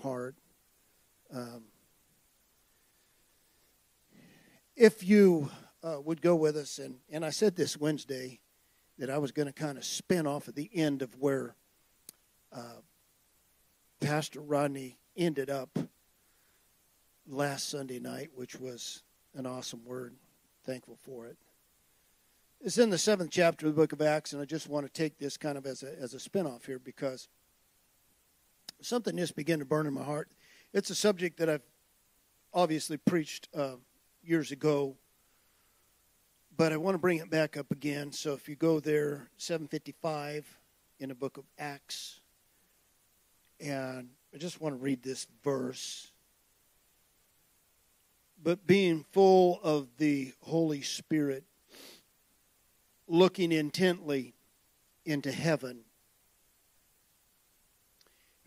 heart. Um, if you uh, would go with us, and, and I said this Wednesday that I was going to kind of spin off at the end of where uh, Pastor Rodney ended up last Sunday night, which was an awesome word. Thankful for it. It's in the seventh chapter of the book of Acts, and I just want to take this kind of as a, as a spinoff here because something just began to burn in my heart. It's a subject that I've obviously preached uh, years ago, but I want to bring it back up again. So if you go there, 755 in the book of Acts, and I just want to read this verse. But being full of the Holy Spirit, looking intently into heaven,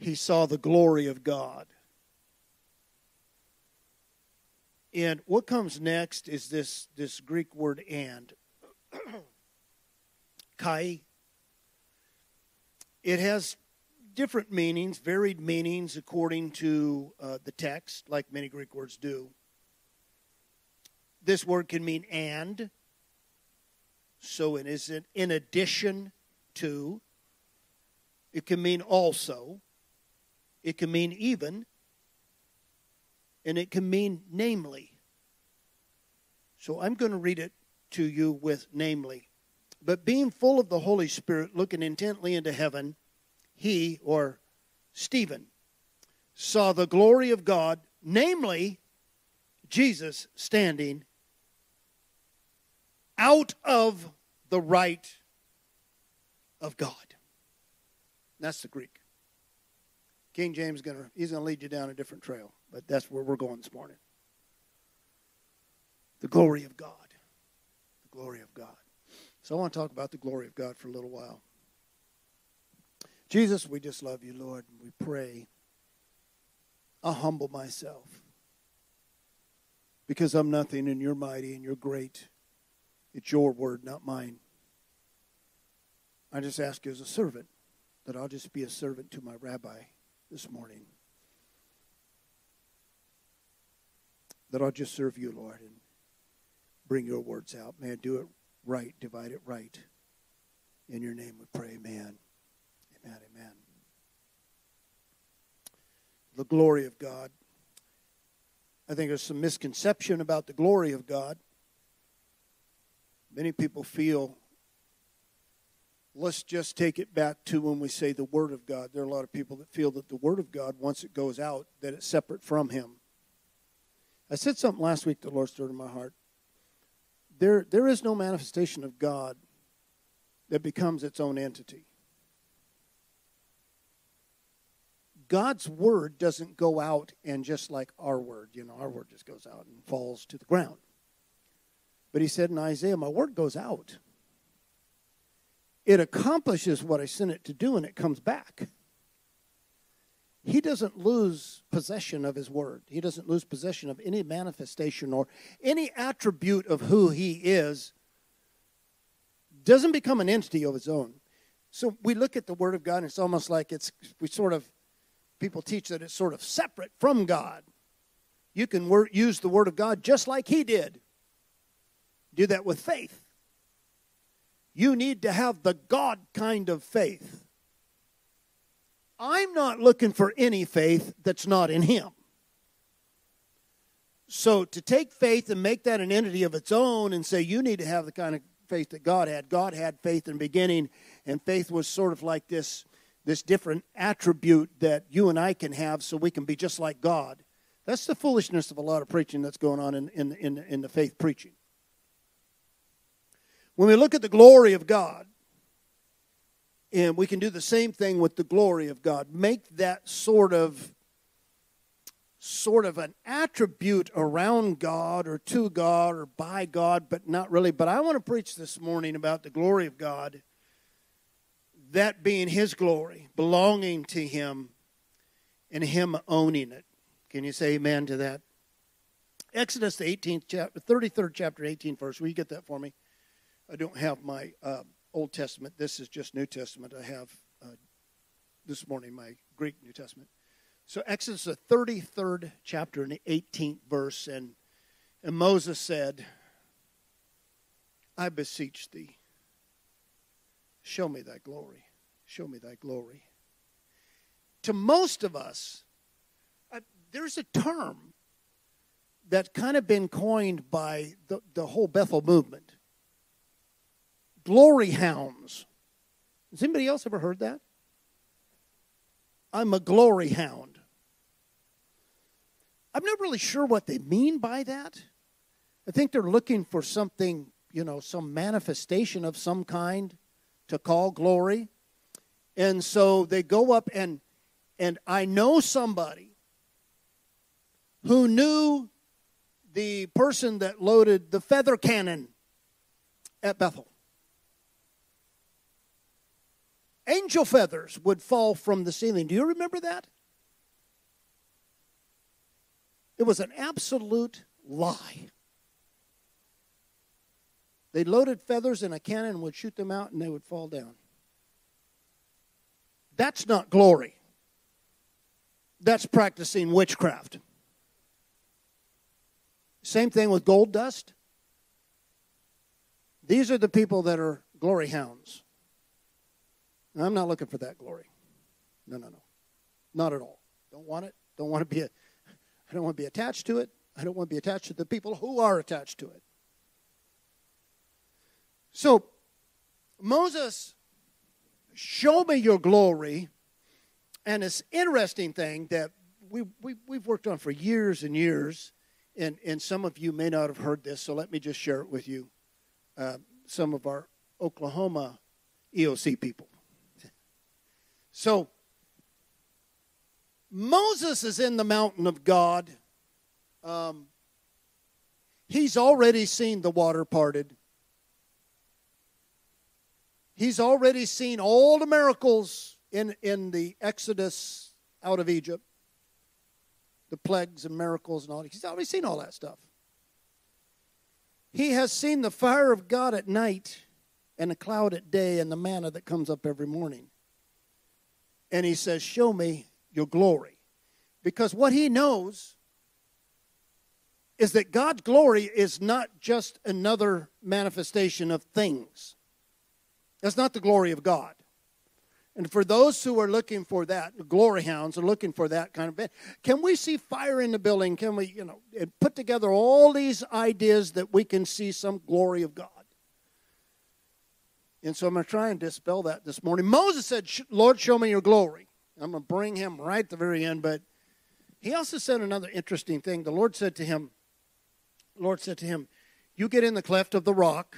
he saw the glory of God. And what comes next is this, this Greek word and. Kai. It has different meanings, varied meanings according to uh, the text, like many Greek words do. This word can mean and, so it is in addition to. It can mean also. It can mean even. And it can mean namely. So I'm going to read it to you with namely. But being full of the Holy Spirit, looking intently into heaven, he, or Stephen, saw the glory of God, namely Jesus standing out of the right of God. That's the Greek. King James gonna he's gonna lead you down a different trail, but that's where we're going this morning. The glory of God. The glory of God. So I want to talk about the glory of God for a little while. Jesus, we just love you, Lord, we pray. I humble myself because I'm nothing and you're mighty and you're great. It's your word, not mine. I just ask you as a servant that I'll just be a servant to my rabbi this morning. That I'll just serve you, Lord, and bring your words out. May I do it right, divide it right. In your name we pray, amen. Amen, amen. The glory of God. I think there's some misconception about the glory of God. Many people feel, let's just take it back to when we say the Word of God. There are a lot of people that feel that the Word of God, once it goes out, that it's separate from Him. I said something last week the Lord stirred in my heart. There, there is no manifestation of God that becomes its own entity. God's word doesn't go out and just like our word, you know, our word just goes out and falls to the ground. But he said in Isaiah, My word goes out. It accomplishes what I sent it to do and it comes back. He doesn't lose possession of his word. He doesn't lose possession of any manifestation or any attribute of who he is. Doesn't become an entity of its own. So we look at the word of God and it's almost like it's we sort of people teach that it's sort of separate from God. You can wor- use the word of God just like he did. Do that with faith. You need to have the God kind of faith. I'm not looking for any faith that's not in Him. So to take faith and make that an entity of its own and say you need to have the kind of faith that God had. God had faith in the beginning, and faith was sort of like this, this different attribute that you and I can have so we can be just like God. That's the foolishness of a lot of preaching that's going on in, in, in, in the faith preaching. When we look at the glory of God, and we can do the same thing with the glory of God, make that sort of sort of an attribute around God or to God or by God, but not really. But I want to preach this morning about the glory of God, that being His glory, belonging to Him, and Him owning it. Can you say amen to that? Exodus, the 18th chapter, 33rd chapter, 18th verse. Will you get that for me? I don't have my uh, Old Testament. This is just New Testament. I have uh, this morning my Greek New Testament. So Exodus the 33rd chapter and the 18th verse, and, and Moses said, I beseech thee, show me thy glory. Show me thy glory. To most of us, uh, there's a term that's kind of been coined by the, the whole Bethel movement glory hounds. Has anybody else ever heard that? I'm a glory hound. I'm not really sure what they mean by that. I think they're looking for something, you know, some manifestation of some kind to call glory. And so they go up and and I know somebody who knew the person that loaded the feather cannon at Bethel. Angel feathers would fall from the ceiling. Do you remember that? It was an absolute lie. They loaded feathers in a cannon and would shoot them out and they would fall down. That's not glory. That's practicing witchcraft. Same thing with gold dust. These are the people that are glory hounds. I'm not looking for that glory. No, no, no. Not at all. Don't want it. Don't want to be a I don't want to be attached to it. I don't want to be attached to the people who are attached to it. So, Moses, show me your glory. And this interesting thing that we, we, we've worked on for years and years, and, and some of you may not have heard this, so let me just share it with you. Uh, some of our Oklahoma EOC people. So, Moses is in the mountain of God. Um, he's already seen the water parted. He's already seen all the miracles in, in the Exodus out of Egypt, the plagues and miracles and all. He's already seen all that stuff. He has seen the fire of God at night and the cloud at day and the manna that comes up every morning. And he says, Show me your glory. Because what he knows is that God's glory is not just another manifestation of things. That's not the glory of God. And for those who are looking for that, glory hounds are looking for that kind of event. Can we see fire in the building? Can we, you know, put together all these ideas that we can see some glory of God? And so I'm going to try and dispel that this morning. Moses said, Lord, show me your glory. I'm going to bring him right at the very end. But he also said another interesting thing. The Lord said to him, Lord said to him, You get in the cleft of the rock.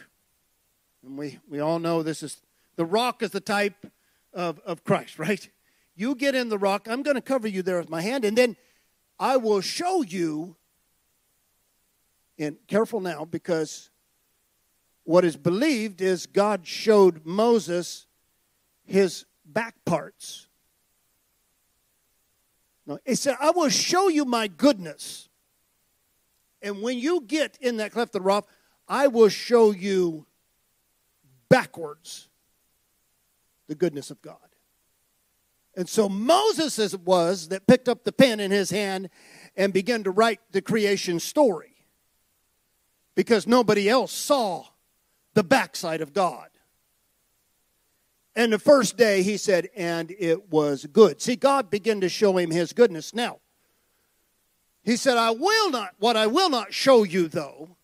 And we, we all know this is the rock is the type of, of Christ, right? You get in the rock. I'm going to cover you there with my hand. And then I will show you. And careful now because what is believed is God showed Moses his back parts. No, he said, I will show you my goodness. And when you get in that cleft of the rock, I will show you backwards the goodness of God. And so Moses it was that picked up the pen in his hand and began to write the creation story. Because nobody else saw the backside of God. And the first day he said, and it was good. See, God began to show him his goodness. Now, he said, I will not, what I will not show you though,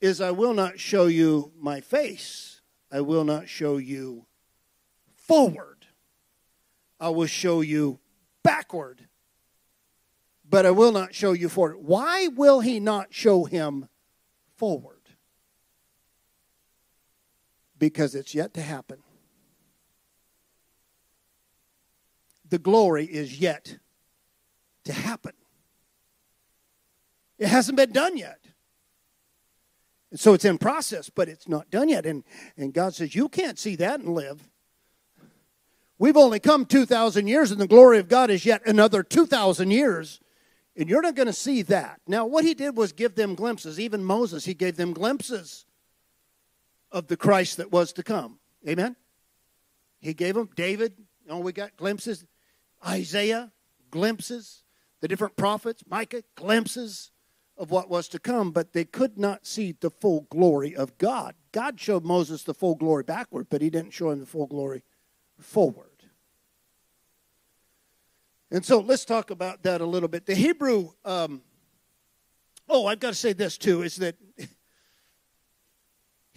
is I will not show you my face. I will not show you forward. I will show you backward. But I will not show you forward. Why will he not show him forward? Because it's yet to happen. The glory is yet to happen. It hasn't been done yet. And so it's in process, but it's not done yet. And, and God says, You can't see that and live. We've only come 2,000 years, and the glory of God is yet another 2,000 years. And you're not going to see that. Now, what he did was give them glimpses. Even Moses, he gave them glimpses of the Christ that was to come. Amen? He gave them, David, you know, we got glimpses. Isaiah, glimpses. The different prophets, Micah, glimpses of what was to come, but they could not see the full glory of God. God showed Moses the full glory backward, but he didn't show him the full glory forward. And so let's talk about that a little bit. The Hebrew, um, oh, I've got to say this too, is that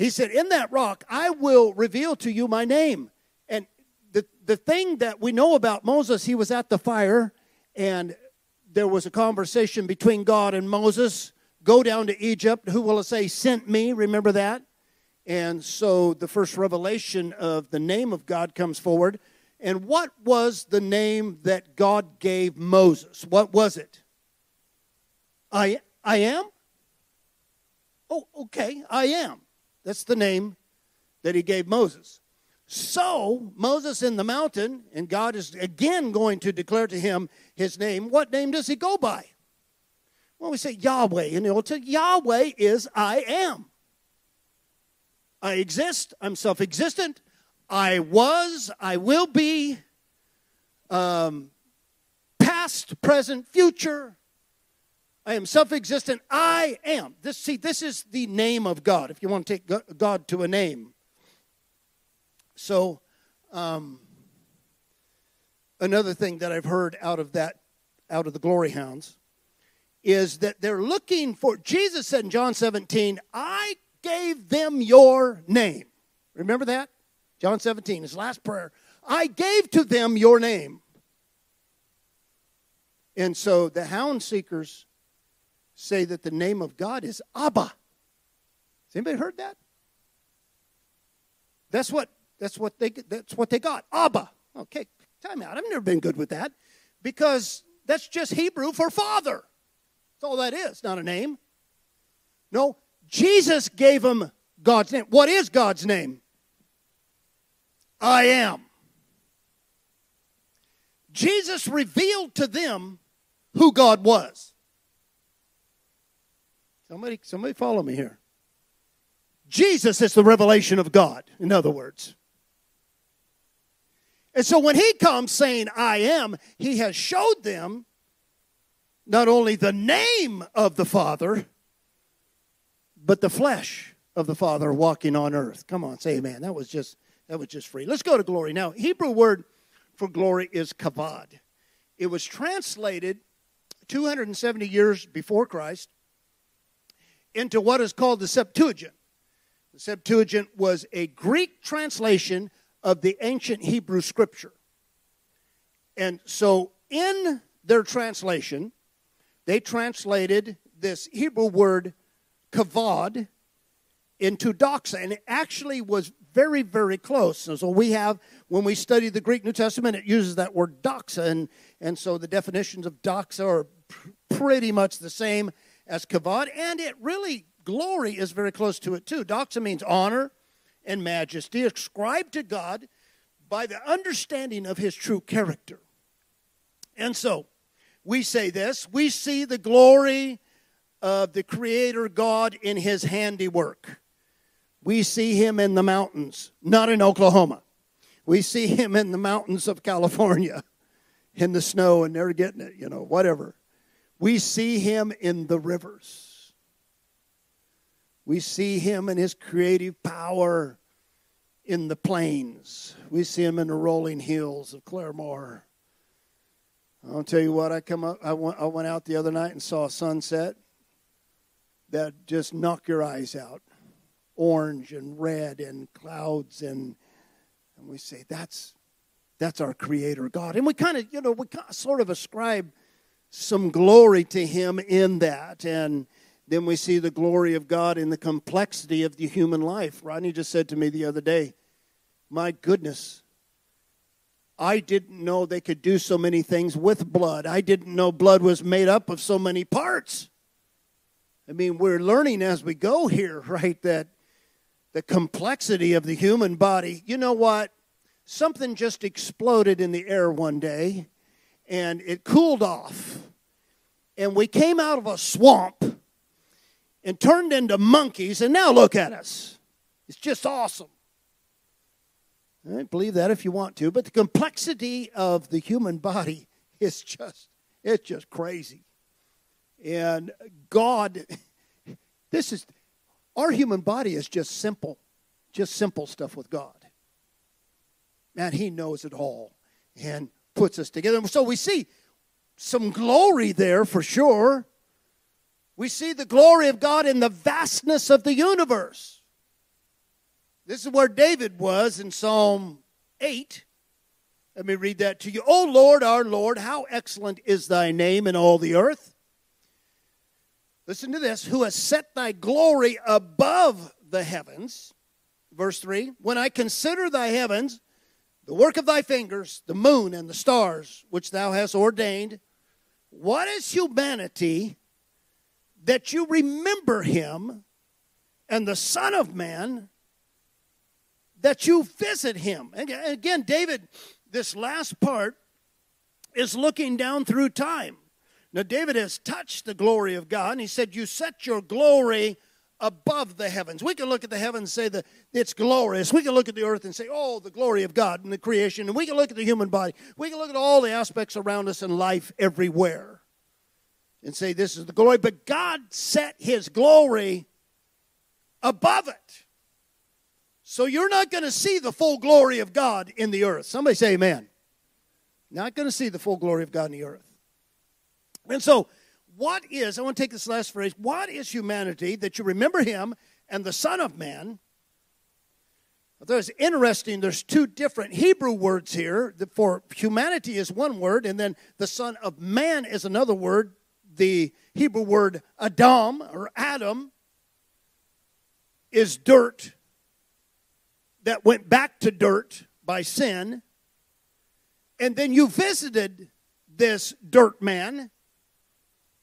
he said, In that rock, I will reveal to you my name. And the, the thing that we know about Moses, he was at the fire, and there was a conversation between God and Moses. Go down to Egypt. Who will say sent me? Remember that? And so the first revelation of the name of God comes forward. And what was the name that God gave Moses? What was it? I, I am? Oh, okay, I am. That's the name that he gave Moses. So, Moses in the mountain, and God is again going to declare to him his name. What name does he go by? Well, we say Yahweh in the Old Testament. Yahweh is I am. I exist. I'm self existent. I was, I will be, um, past, present, future. I am self existent. I am. This, see, this is the name of God, if you want to take God to a name. So, um, another thing that I've heard out of that, out of the glory hounds, is that they're looking for, Jesus said in John 17, I gave them your name. Remember that? John 17, his last prayer. I gave to them your name. And so the hound seekers say that the name of God is Abba. Has anybody heard that? That's what that's what they that's what they got. Abba. Okay, time out. I've never been good with that because that's just Hebrew for father. That's all that is, not a name. No, Jesus gave them God's name. What is God's name? I am. Jesus revealed to them who God was. Somebody, somebody follow me here. Jesus is the revelation of God, in other words. And so when he comes saying, I am, he has showed them not only the name of the Father, but the flesh of the Father walking on earth. Come on, say amen. That was just that was just free. Let's go to glory. Now, Hebrew word for glory is kavod. It was translated 270 years before Christ into what is called the Septuagint. The Septuagint was a Greek translation of the ancient Hebrew scripture. And so in their translation, they translated this Hebrew word kavod into doxa, and it actually was very, very close. And so we have, when we study the Greek New Testament, it uses that word doxa. And, and so the definitions of doxa are pr- pretty much the same as kavod. And it really, glory is very close to it too. Doxa means honor and majesty ascribed to God by the understanding of his true character. And so we say this we see the glory of the Creator God in his handiwork. We see him in the mountains, not in Oklahoma. We see him in the mountains of California, in the snow, and they're getting it, you know, whatever. We see him in the rivers. We see him in his creative power in the plains. We see him in the rolling hills of Claremore. I'll tell you what, I come up I went, I went out the other night and saw a sunset that just knocked your eyes out orange and red and clouds and and we say that's that's our creator god and we kind of you know we sort of ascribe some glory to him in that and then we see the glory of god in the complexity of the human life rodney just said to me the other day my goodness i didn't know they could do so many things with blood i didn't know blood was made up of so many parts i mean we're learning as we go here right that the complexity of the human body. You know what? Something just exploded in the air one day and it cooled off. And we came out of a swamp and turned into monkeys, and now look at us. It's just awesome. I believe that if you want to, but the complexity of the human body is just it's just crazy. And God this is our human body is just simple. Just simple stuff with God. Man, he knows it all and puts us together. So we see some glory there for sure. We see the glory of God in the vastness of the universe. This is where David was in Psalm 8. Let me read that to you. O Lord, our Lord, how excellent is thy name in all the earth. Listen to this who has set thy glory above the heavens. Verse 3 When I consider thy heavens, the work of thy fingers, the moon and the stars, which thou hast ordained, what is humanity that you remember him, and the Son of Man that you visit him? And again, David, this last part is looking down through time. Now, David has touched the glory of God, and he said, You set your glory above the heavens. We can look at the heavens and say that it's glorious. We can look at the earth and say, Oh, the glory of God and the creation. And we can look at the human body. We can look at all the aspects around us in life everywhere and say, This is the glory. But God set his glory above it. So you're not going to see the full glory of God in the earth. Somebody say, Amen. Not going to see the full glory of God in the earth. And so, what is, I want to take this last phrase, what is humanity that you remember him and the Son of Man? There's interesting, there's two different Hebrew words here. For humanity is one word, and then the Son of Man is another word. The Hebrew word Adam or Adam is dirt that went back to dirt by sin. And then you visited this dirt man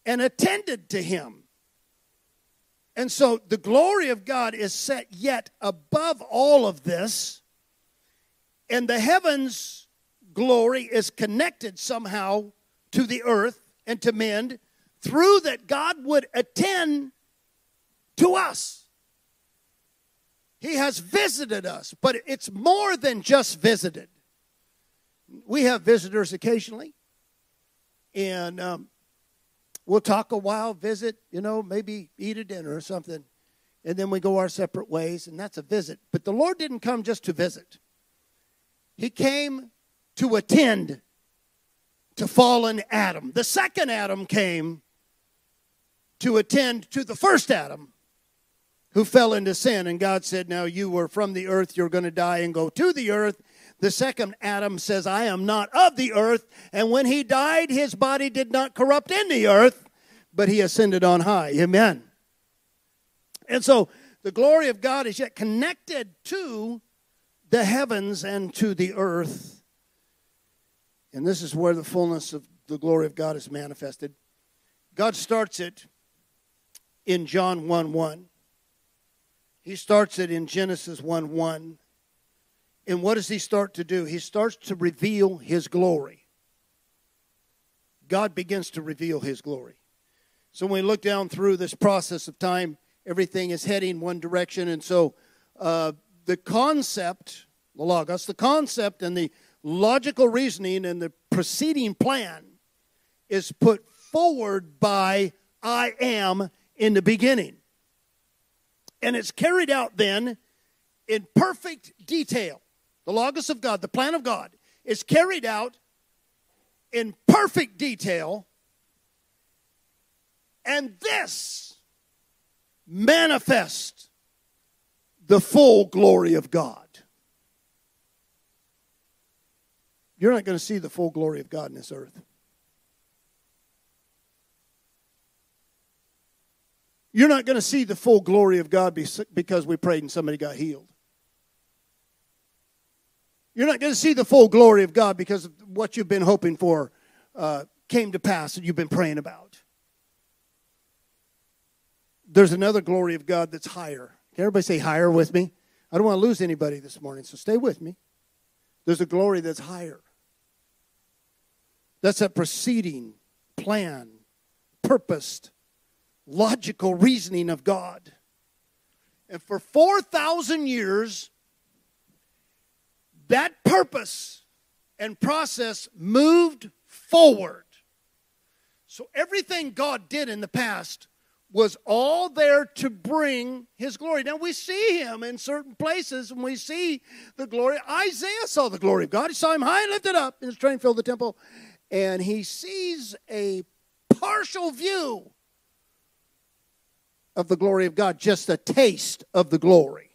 and attended to him. And so the glory of God is set yet above all of this, and the heavens' glory is connected somehow to the earth and to men through that God would attend to us. He has visited us, but it's more than just visited. We have visitors occasionally, and um, We'll talk a while, visit, you know, maybe eat a dinner or something, and then we go our separate ways, and that's a visit. But the Lord didn't come just to visit, He came to attend to fallen Adam. The second Adam came to attend to the first Adam who fell into sin. And God said, Now you were from the earth, you're going to die and go to the earth. The second Adam says, I am not of the earth. And when he died, his body did not corrupt in the earth, but he ascended on high. Amen. And so the glory of God is yet connected to the heavens and to the earth. And this is where the fullness of the glory of God is manifested. God starts it in John 1 1. He starts it in Genesis 1 1. And what does he start to do? He starts to reveal his glory. God begins to reveal his glory. So when we look down through this process of time, everything is heading one direction. And so uh, the concept, the logos, the concept and the logical reasoning and the proceeding plan is put forward by I am in the beginning. And it's carried out then in perfect detail the Logos of God, the plan of God, is carried out in perfect detail. And this manifests the full glory of God. You're not going to see the full glory of God in this earth. You're not going to see the full glory of God because we prayed and somebody got healed. You're not going to see the full glory of God because of what you've been hoping for uh, came to pass and you've been praying about. There's another glory of God that's higher. Can everybody say higher with me? I don't want to lose anybody this morning, so stay with me. There's a glory that's higher. That's that proceeding, plan, purposed, logical reasoning of God. And for 4,000 years, that purpose and process moved forward. So everything God did in the past was all there to bring his glory. Now we see him in certain places and we see the glory. Isaiah saw the glory of God. He saw him high and lifted up, and his train filled the temple. And he sees a partial view of the glory of God, just a taste of the glory.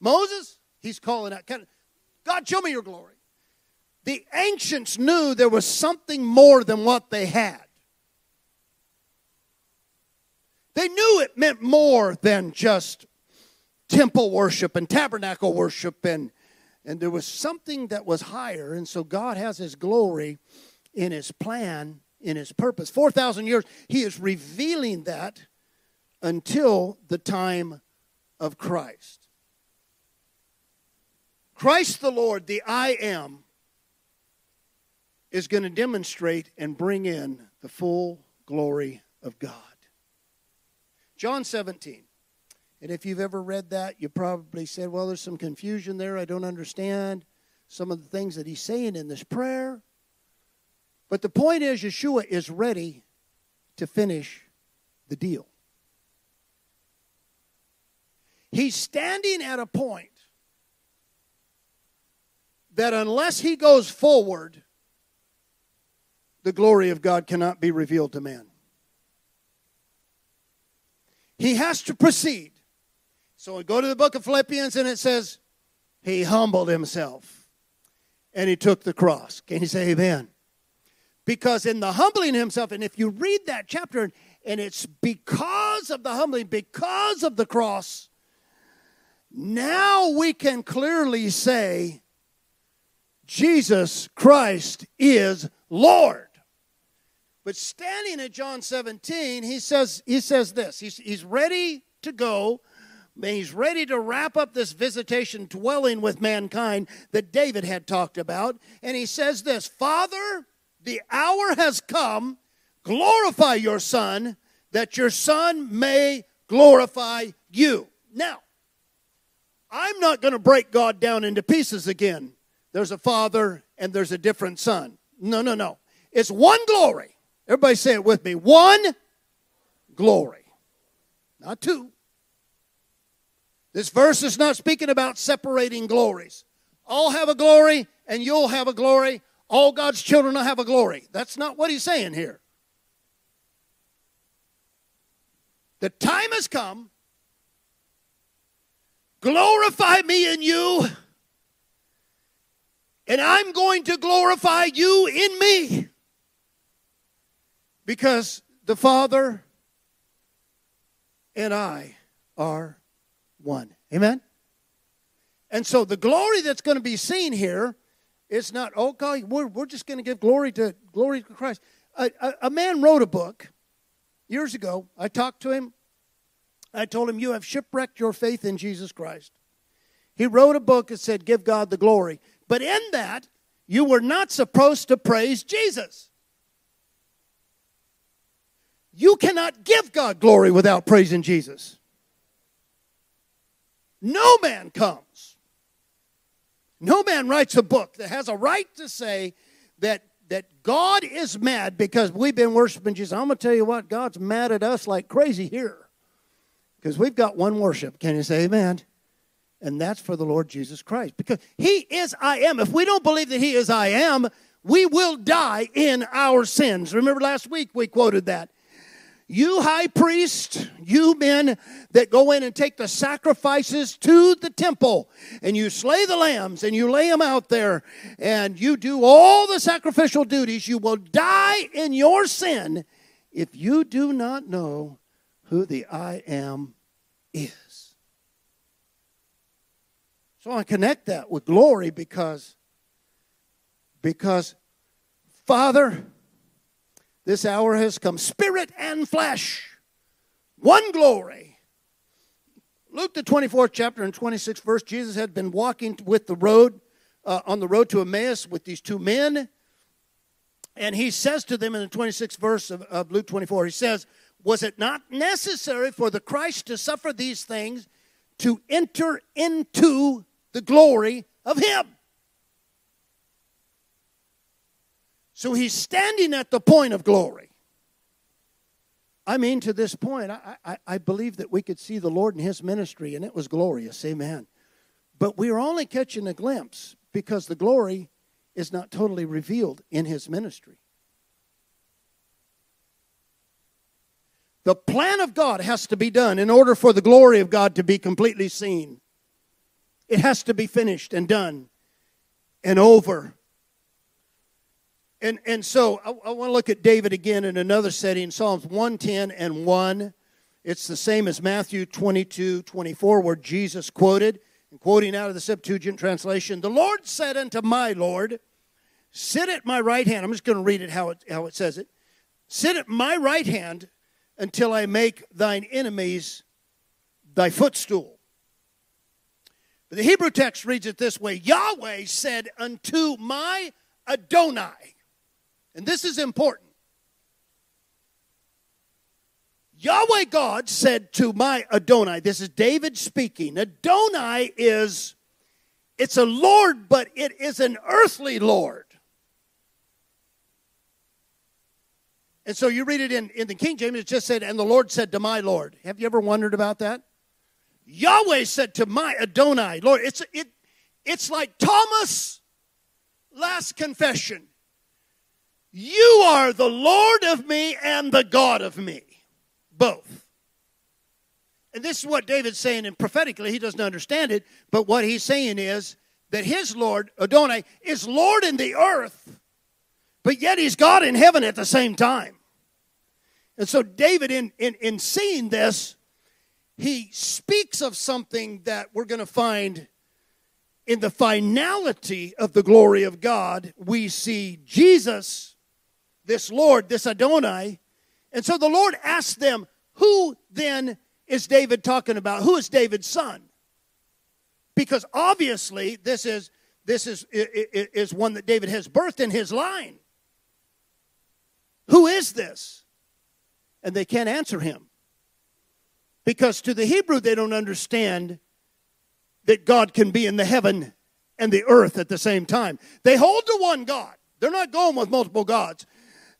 Moses, he's calling out, God, show me your glory. The ancients knew there was something more than what they had. They knew it meant more than just temple worship and tabernacle worship and and there was something that was higher and so God has his glory in his plan in his purpose 4000 years he is revealing that until the time of Christ Christ the Lord the I am is going to demonstrate and bring in the full glory of God John 17. And if you've ever read that, you probably said, well, there's some confusion there. I don't understand some of the things that he's saying in this prayer. But the point is, Yeshua is ready to finish the deal. He's standing at a point that unless he goes forward, the glory of God cannot be revealed to man. He has to proceed. So we go to the book of Philippians and it says, He humbled himself and he took the cross. Can you say amen? Because in the humbling himself, and if you read that chapter, and it's because of the humbling, because of the cross, now we can clearly say, Jesus Christ is Lord. But standing at John 17, he says, he says this. He's, he's ready to go. He's ready to wrap up this visitation dwelling with mankind that David had talked about. And he says this Father, the hour has come. Glorify your Son, that your Son may glorify you. Now, I'm not going to break God down into pieces again. There's a Father and there's a different Son. No, no, no. It's one glory. Everybody say it with me. One glory, not two. This verse is not speaking about separating glories. I'll have a glory and you'll have a glory. All God's children will have a glory. That's not what he's saying here. The time has come. Glorify me in you, and I'm going to glorify you in me. Because the Father and I are one. Amen? And so the glory that's going to be seen here is not, oh God, we're, we're just going to give glory to glory to Christ. A, a, a man wrote a book years ago. I talked to him. I told him, You have shipwrecked your faith in Jesus Christ. He wrote a book that said, Give God the glory. But in that, you were not supposed to praise Jesus. You cannot give God glory without praising Jesus. No man comes. No man writes a book that has a right to say that, that God is mad because we've been worshiping Jesus. I'm going to tell you what, God's mad at us like crazy here because we've got one worship. Can you say amen? And that's for the Lord Jesus Christ because He is I am. If we don't believe that He is I am, we will die in our sins. Remember last week we quoted that. You high priest, you men that go in and take the sacrifices to the temple and you slay the lambs and you lay them out there and you do all the sacrificial duties, you will die in your sin if you do not know who the I am is. So I connect that with glory because because Father this hour has come. Spirit and flesh, one glory. Luke, the 24th chapter and 26th verse, Jesus had been walking with the road, uh, on the road to Emmaus with these two men. And he says to them in the 26th verse of, of Luke 24, he says, Was it not necessary for the Christ to suffer these things to enter into the glory of Him. So he's standing at the point of glory. I mean, to this point, I, I, I, believe that we could see the Lord in his ministry, and it was glorious. Amen. But we are only catching a glimpse because the glory is not totally revealed in his ministry. The plan of God has to be done in order for the glory of God to be completely seen. It has to be finished and done and over. And, and so I, I want to look at David again in another setting Psalms 110 and 1. It's the same as Matthew 22 24, where Jesus quoted, and quoting out of the Septuagint translation, The Lord said unto my Lord, Sit at my right hand. I'm just going to read it how it, how it says it. Sit at my right hand until I make thine enemies thy footstool. But the Hebrew text reads it this way Yahweh said unto my Adonai, and this is important. Yahweh God said to my Adonai, this is David speaking. Adonai is, it's a Lord, but it is an earthly Lord. And so you read it in, in the King James, it just said, and the Lord said to my Lord. Have you ever wondered about that? Yahweh said to my Adonai, Lord, it's, it, it's like Thomas' last confession. You are the Lord of me and the God of me. Both. And this is what David's saying, and prophetically, he doesn't understand it, but what he's saying is that his Lord, Adonai, is Lord in the earth but yet he's God in heaven at the same time. And so, David, in, in, in seeing this, he speaks of something that we're going to find in the finality of the glory of God. We see Jesus, this Lord, this Adonai. And so the Lord asked them, Who then is David talking about? Who is David's son? Because obviously, this is this is, is one that David has birthed in his line. Who is this? And they can't answer him. Because to the Hebrew, they don't understand that God can be in the heaven and the earth at the same time. They hold to one God, they're not going with multiple gods.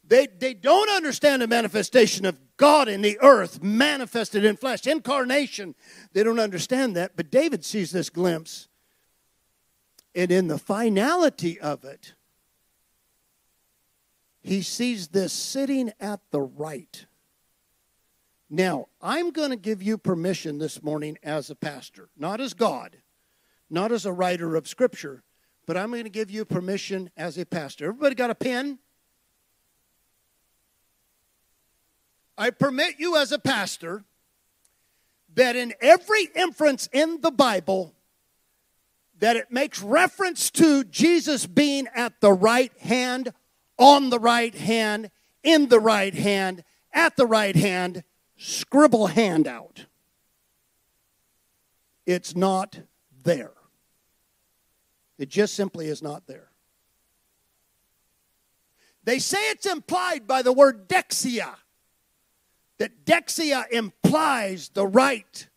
They, they don't understand the manifestation of God in the earth, manifested in flesh, incarnation. They don't understand that. But David sees this glimpse. And in the finality of it, he sees this sitting at the right. Now, I'm going to give you permission this morning as a pastor, not as God, not as a writer of Scripture, but I'm going to give you permission as a pastor. Everybody got a pen? I permit you as a pastor that in every inference in the Bible that it makes reference to Jesus being at the right hand on the right hand, in the right hand, at the right hand, scribble handout. It's not there. It just simply is not there. They say it's implied by the word dexia, that dexia implies the right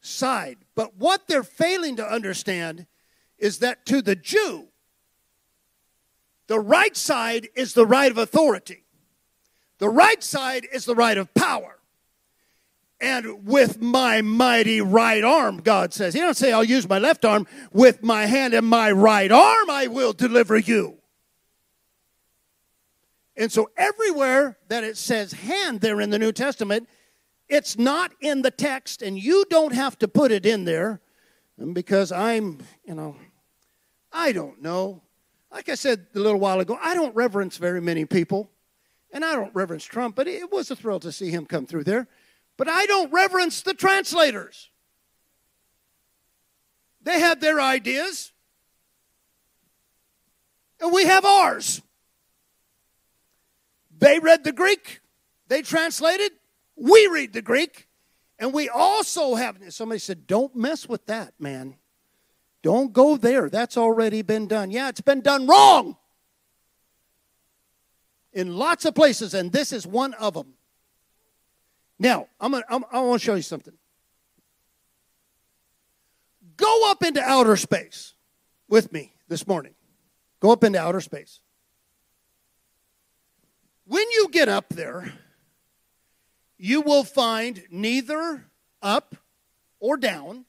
side. But what they're failing to understand is that to the Jew, the right side is the right of authority. The right side is the right of power. And with my mighty right arm, God says. He don't say, I'll use my left arm. With my hand and my right arm, I will deliver you. And so, everywhere that it says hand there in the New Testament, it's not in the text, and you don't have to put it in there because I'm, you know, I don't know. Like I said a little while ago, I don't reverence very many people, and I don't reverence Trump, but it was a thrill to see him come through there. But I don't reverence the translators. They had their ideas, and we have ours. They read the Greek, they translated, we read the Greek, and we also have. Somebody said, Don't mess with that, man. Don't go there. That's already been done. Yeah, it's been done wrong in lots of places, and this is one of them. Now, I'm gonna, I'm, I want to show you something. Go up into outer space. with me this morning. Go up into outer space. When you get up there, you will find neither up or down,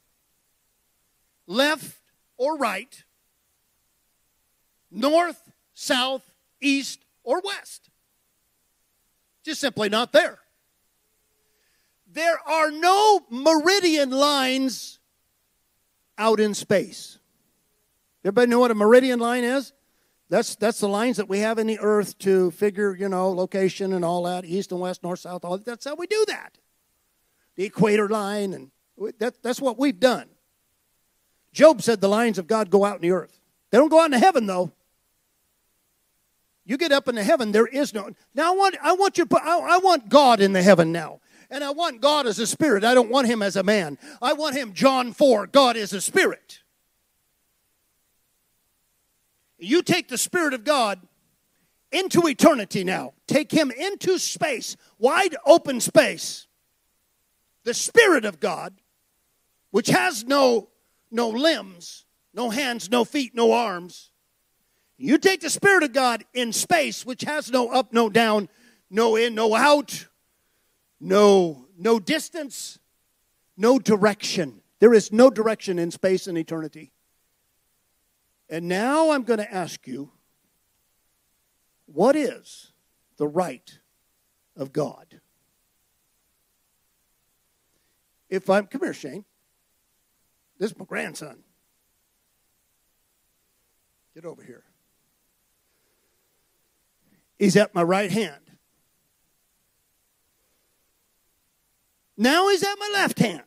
left or right, north, south, east, or west. Just simply not there. There are no meridian lines out in space. Everybody know what a meridian line is? That's, that's the lines that we have in the earth to figure, you know, location and all that, east and west, north, south, all that. that's how we do that. The equator line, and that, that's what we've done. Job said the lines of God go out in the earth. They don't go out in heaven, though. You get up into heaven, there is no. Now I want, I want you, I, I want God in the heaven now. And I want God as a spirit. I don't want him as a man. I want him, John 4, God is a spirit. You take the Spirit of God into eternity now. Take him into space, wide open space. The Spirit of God, which has no, no limbs, no hands, no feet, no arms. You take the Spirit of God in space, which has no up, no down, no in, no out, no, no distance, no direction. There is no direction in space and eternity. And now I'm going to ask you what is the right of God? If I'm, come here, Shane. This is my grandson. Get over here. He's at my right hand. Now he's at my left hand.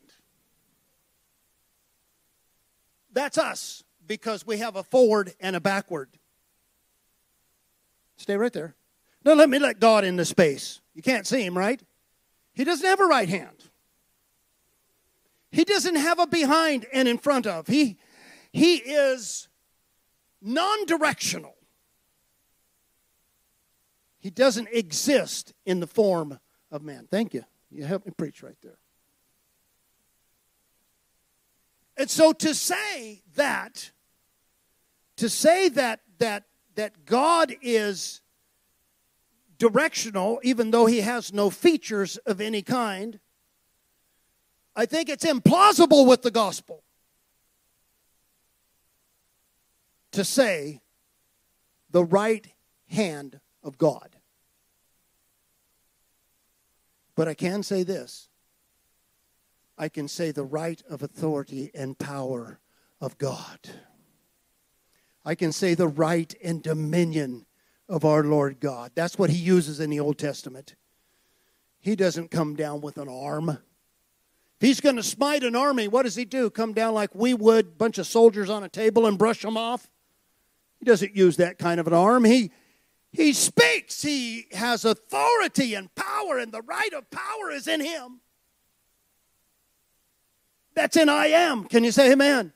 That's us because we have a forward and a backward. Stay right there. Now let me let God in the space. You can't see him, right? He doesn't have a right hand. He doesn't have a behind and in front of. He he is non-directional. He doesn't exist in the form of man. Thank you. You help me preach right there. And so to say that to say that that that God is directional even though he has no features of any kind I think it's implausible with the gospel to say the right hand of God. But I can say this I can say the right of authority and power of God. I can say the right and dominion of our Lord God. That's what he uses in the Old Testament. He doesn't come down with an arm. If he's going to smite an army, what does he do? Come down like we would, bunch of soldiers on a table and brush them off? He doesn't use that kind of an arm. He he speaks. He has authority and power, and the right of power is in him. That's in I am. Can you say amen?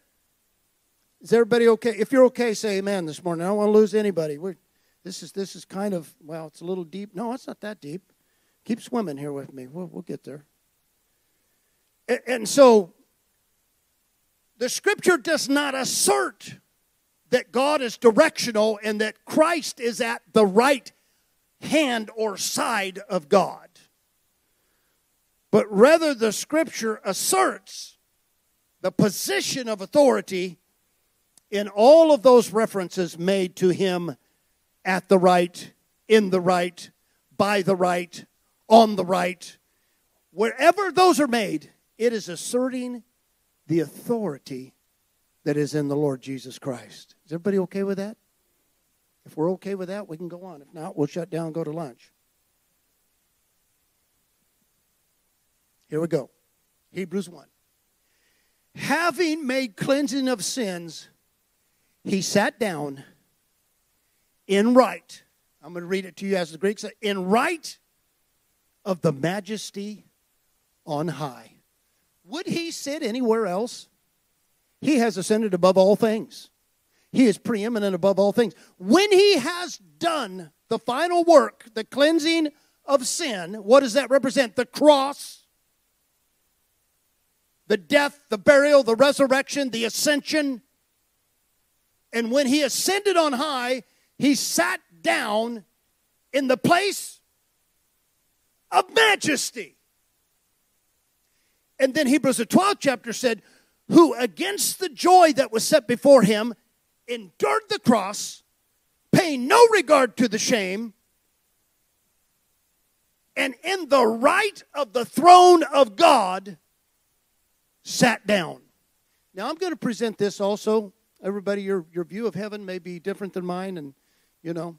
Is everybody okay? If you're okay, say amen this morning. I don't want to lose anybody. We're, this is this is kind of well, it's a little deep. No, it's not that deep. Keep swimming here with me. We'll, we'll get there. And, and so, the Scripture does not assert that God is directional and that Christ is at the right hand or side of God. But rather, the Scripture asserts the position of authority in all of those references made to him at the right, in the right, by the right, on the right, wherever those are made, it is asserting the authority that is in the Lord Jesus Christ. Is everybody okay with that? If we're okay with that, we can go on. If not, we'll shut down and go to lunch. Here we go. Hebrews 1. Having made cleansing of sins, he sat down in right. I'm going to read it to you as the Greek said in right of the majesty on high. Would he sit anywhere else? He has ascended above all things. He is preeminent above all things. When he has done the final work, the cleansing of sin, what does that represent? The cross, the death, the burial, the resurrection, the ascension. And when he ascended on high, he sat down in the place of majesty. And then Hebrews, the 12th chapter said, Who against the joy that was set before him endured the cross, paying no regard to the shame, and in the right of the throne of God sat down. Now I'm going to present this also. Everybody, your, your view of heaven may be different than mine, and you know,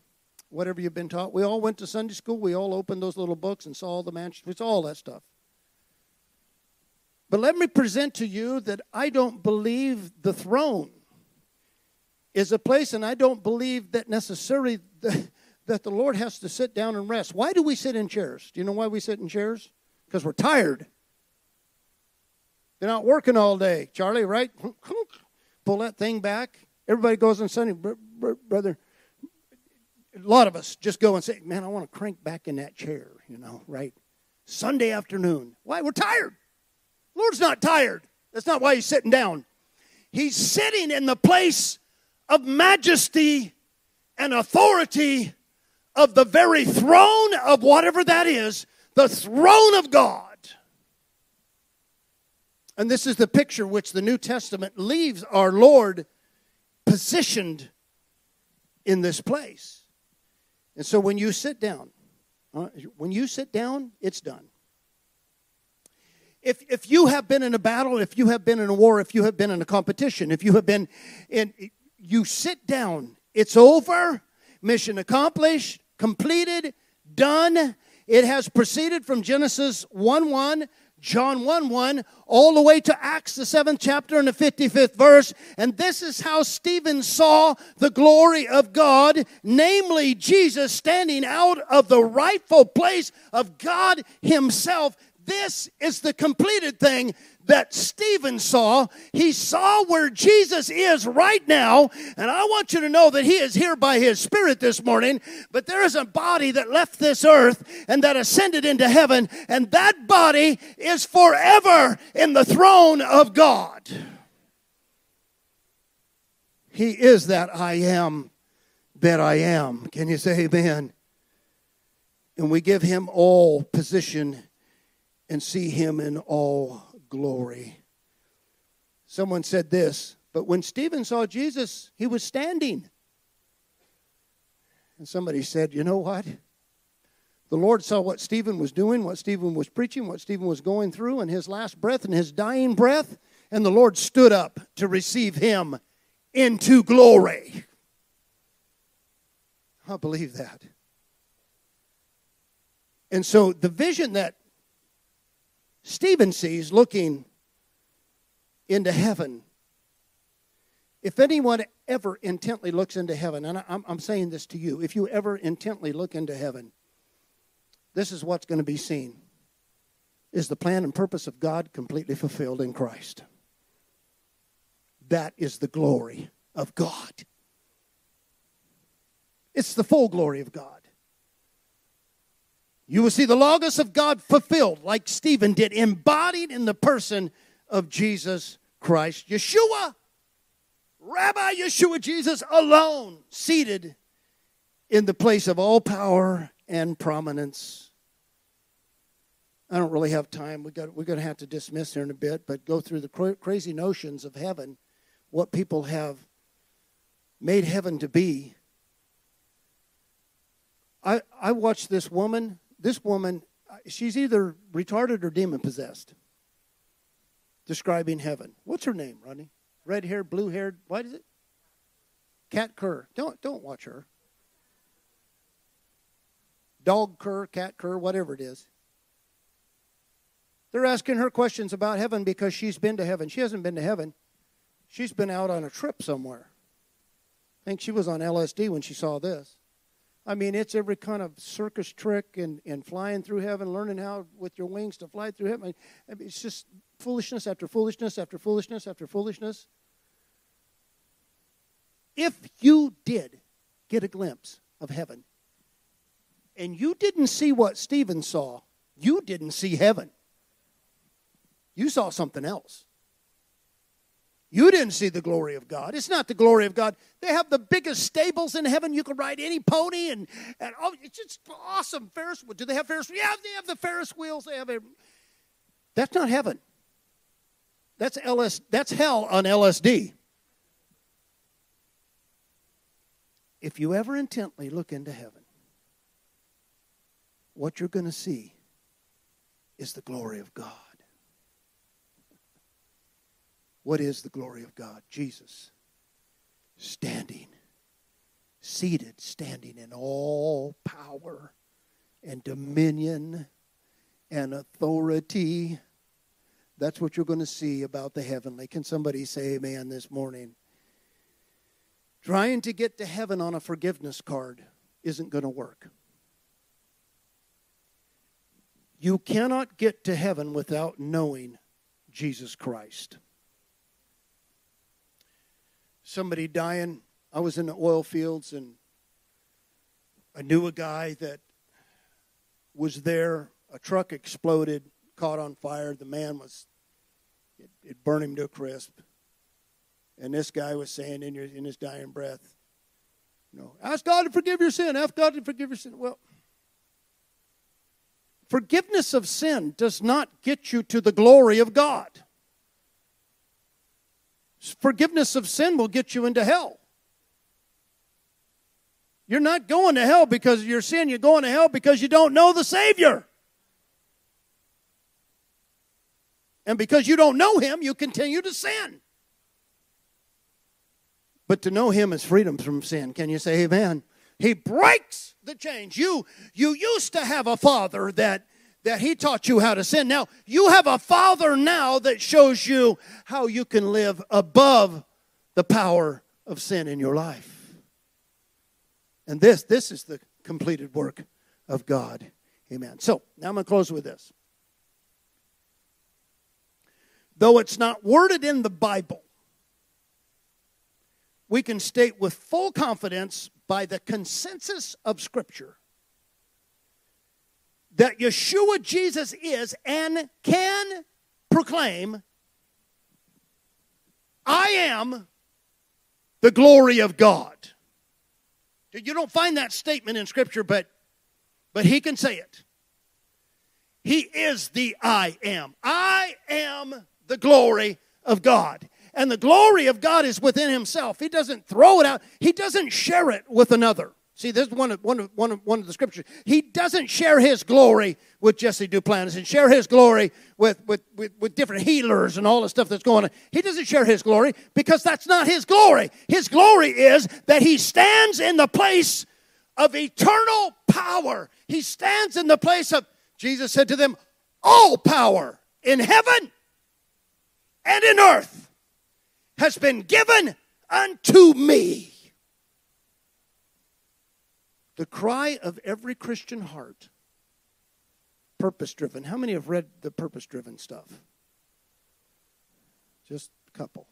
whatever you've been taught. We all went to Sunday school. We all opened those little books and saw all the mansions. Saw all that stuff. But let me present to you that I don't believe the throne is a place, and I don't believe that necessarily the, that the Lord has to sit down and rest. Why do we sit in chairs? Do you know why we sit in chairs? Because we're tired. They're not working all day, Charlie, right? Pull that thing back. Everybody goes on Sunday, brother. A lot of us just go and say, Man, I want to crank back in that chair, you know, right? Sunday afternoon. Why? We're tired. Lord's not tired. That's not why he's sitting down. He's sitting in the place of majesty and authority of the very throne of whatever that is, the throne of God. And this is the picture which the New Testament leaves our Lord positioned in this place. And so when you sit down, uh, when you sit down, it's done. If, if you have been in a battle, if you have been in a war, if you have been in a competition, if you have been in, you sit down, it's over, mission accomplished, completed, done. It has proceeded from Genesis 1 1 John 1 1, all the way to Acts, the seventh chapter and the 55th verse. And this is how Stephen saw the glory of God, namely Jesus standing out of the rightful place of God Himself. This is the completed thing that Stephen saw. He saw where Jesus is right now, and I want you to know that he is here by his Spirit this morning. But there is a body that left this earth and that ascended into heaven, and that body is forever in the throne of God. He is that I am that I am. Can you say amen? And we give him all position and see him in all glory. Someone said this, but when Stephen saw Jesus, he was standing. And somebody said, You know what? The Lord saw what Stephen was doing, what Stephen was preaching, what Stephen was going through in his last breath and his dying breath, and the Lord stood up to receive him into glory. I believe that. And so the vision that Stephen sees looking into heaven. If anyone ever intently looks into heaven, and I'm, I'm saying this to you, if you ever intently look into heaven, this is what's going to be seen is the plan and purpose of God completely fulfilled in Christ. That is the glory of God. It's the full glory of God. You will see the Logos of God fulfilled, like Stephen did, embodied in the person of Jesus Christ. Yeshua, Rabbi Yeshua, Jesus alone, seated in the place of all power and prominence. I don't really have time. We got, we're going to have to dismiss here in a bit, but go through the crazy notions of heaven, what people have made heaven to be. I, I watched this woman this woman, uh, she's either retarded or demon possessed, describing heaven. What's her name, Rodney? Red hair, blue haired, what is it? Kat Kerr. Don't, don't watch her. Dog Kerr, Cat Kerr, whatever it is. They're asking her questions about heaven because she's been to heaven. She hasn't been to heaven. She's been out on a trip somewhere. I think she was on LSD when she saw this. I mean, it's every kind of circus trick and, and flying through heaven, learning how with your wings to fly through heaven. I mean, it's just foolishness after foolishness after foolishness after foolishness. If you did get a glimpse of heaven and you didn't see what Stephen saw, you didn't see heaven. You saw something else. You didn't see the glory of God. It's not the glory of God. They have the biggest stables in heaven. You can ride any pony, and, and oh, it's just awesome. Ferris wheel. Do they have Ferris? Yeah, they have the Ferris wheels. They have a. That's not heaven. That's LS. That's hell on LSD. If you ever intently look into heaven, what you're going to see is the glory of God. What is the glory of God? Jesus standing, seated, standing in all power and dominion and authority. That's what you're going to see about the heavenly. Can somebody say amen this morning? Trying to get to heaven on a forgiveness card isn't going to work. You cannot get to heaven without knowing Jesus Christ. Somebody dying. I was in the oil fields and I knew a guy that was there. A truck exploded, caught on fire. The man was, it, it burned him to a crisp. And this guy was saying in, your, in his dying breath, you know, ask God to forgive your sin. Ask God to forgive your sin. Well, forgiveness of sin does not get you to the glory of God. Forgiveness of sin will get you into hell. You're not going to hell because of your sin. You're going to hell because you don't know the Savior. And because you don't know Him, you continue to sin. But to know Him is freedom from sin. Can you say amen? He breaks the chains. You, you used to have a father that, that he taught you how to sin. Now, you have a father now that shows you how you can live above the power of sin in your life. And this, this is the completed work of God. Amen. So, now I'm going to close with this. Though it's not worded in the Bible, we can state with full confidence by the consensus of Scripture that Yeshua Jesus is and can proclaim, I am the glory of God. You don't find that statement in Scripture, but, but he can say it. He is the I am. I am the glory of God. And the glory of God is within himself. He doesn't throw it out, he doesn't share it with another. See, this is one of, one, of, one, of, one of the scriptures. He doesn't share his glory with Jesse Duplantis and share his glory with, with, with, with different healers and all the stuff that's going on. He doesn't share his glory because that's not his glory. His glory is that he stands in the place of eternal power. He stands in the place of, Jesus said to them, all power in heaven and in earth has been given unto me. The cry of every Christian heart, purpose driven. How many have read the purpose driven stuff? Just a couple.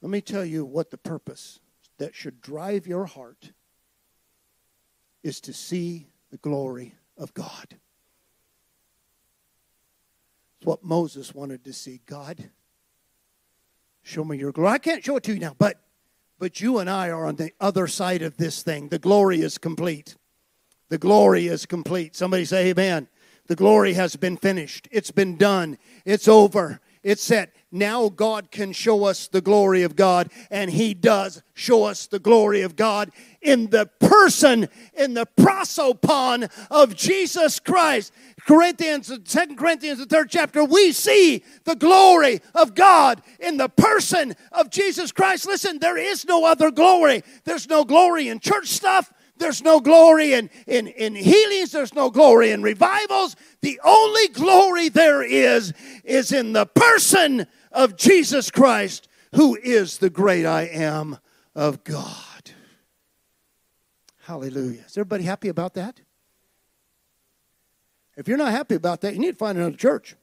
Let me tell you what the purpose that should drive your heart is to see the glory of God. It's what Moses wanted to see. God, Show me your glory. I can't show it to you now, but but you and I are on the other side of this thing. The glory is complete. The glory is complete. Somebody say amen. The glory has been finished. It's been done. It's over. It's set. Now God can show us the glory of God, and He does show us the glory of God in the person, in the prosopon of Jesus Christ. Corinthians, Second Corinthians, the third chapter, we see the glory of God in the person of Jesus Christ. Listen, there is no other glory. There's no glory in church stuff. There's no glory in, in, in healings. There's no glory in revivals. The only glory there is, is in the person of Jesus Christ, who is the great I am of God. Hallelujah. Is everybody happy about that? If you're not happy about that, you need to find another church.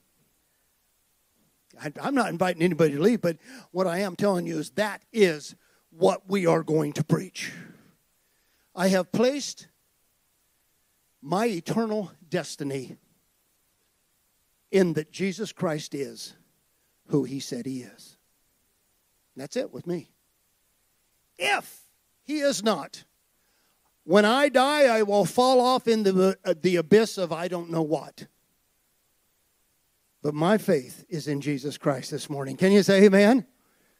I'm not inviting anybody to leave, but what I am telling you is that is what we are going to preach. I have placed my eternal destiny in that Jesus Christ is who he said he is. That's it with me. If he is not, when I die, I will fall off into the, uh, the abyss of I don't know what. But my faith is in Jesus Christ this morning. Can you say amen?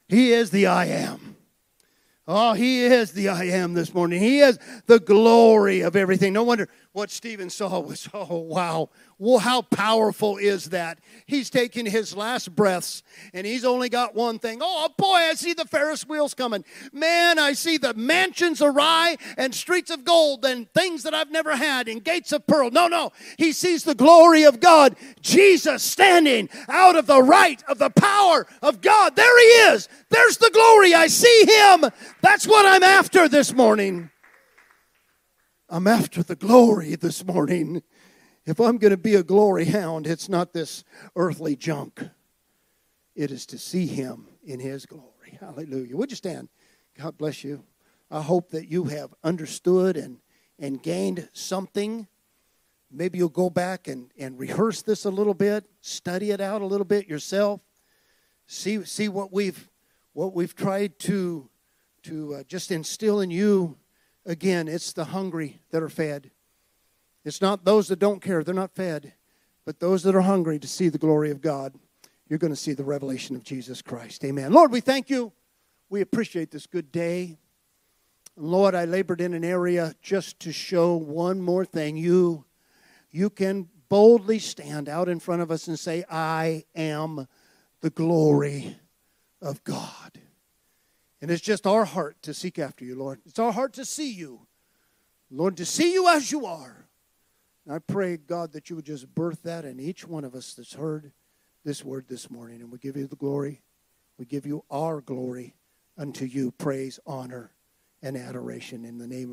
He is the I am. Oh, he is the I am this morning. He is the glory of everything. No wonder what Stephen saw was, oh, wow. Well, how powerful is that? He's taking his last breaths and he's only got one thing. Oh, boy, I see the Ferris wheels coming. Man, I see the mansions awry and streets of gold and things that I've never had and gates of pearl. No, no. He sees the glory of God. Jesus standing out of the right of the power of God. There he is. There's the glory. I see him. That's what I'm after this morning. I'm after the glory this morning. If I'm going to be a glory hound, it's not this earthly junk. It is to see him in his glory. Hallelujah. Would you stand? God bless you. I hope that you have understood and, and gained something. Maybe you'll go back and, and rehearse this a little bit, study it out a little bit yourself. See, see what we've what we've tried to to uh, just instill in you again, it's the hungry that are fed. It's not those that don't care, they're not fed, but those that are hungry to see the glory of God. You're going to see the revelation of Jesus Christ. Amen. Lord, we thank you. We appreciate this good day. Lord, I labored in an area just to show one more thing. You, you can boldly stand out in front of us and say, I am the glory of God. And it's just our heart to seek after you, Lord. It's our heart to see you. Lord, to see you as you are. And I pray, God, that you would just birth that in each one of us that's heard this word this morning. And we give you the glory. We give you our glory unto you. Praise, honor, and adoration in the name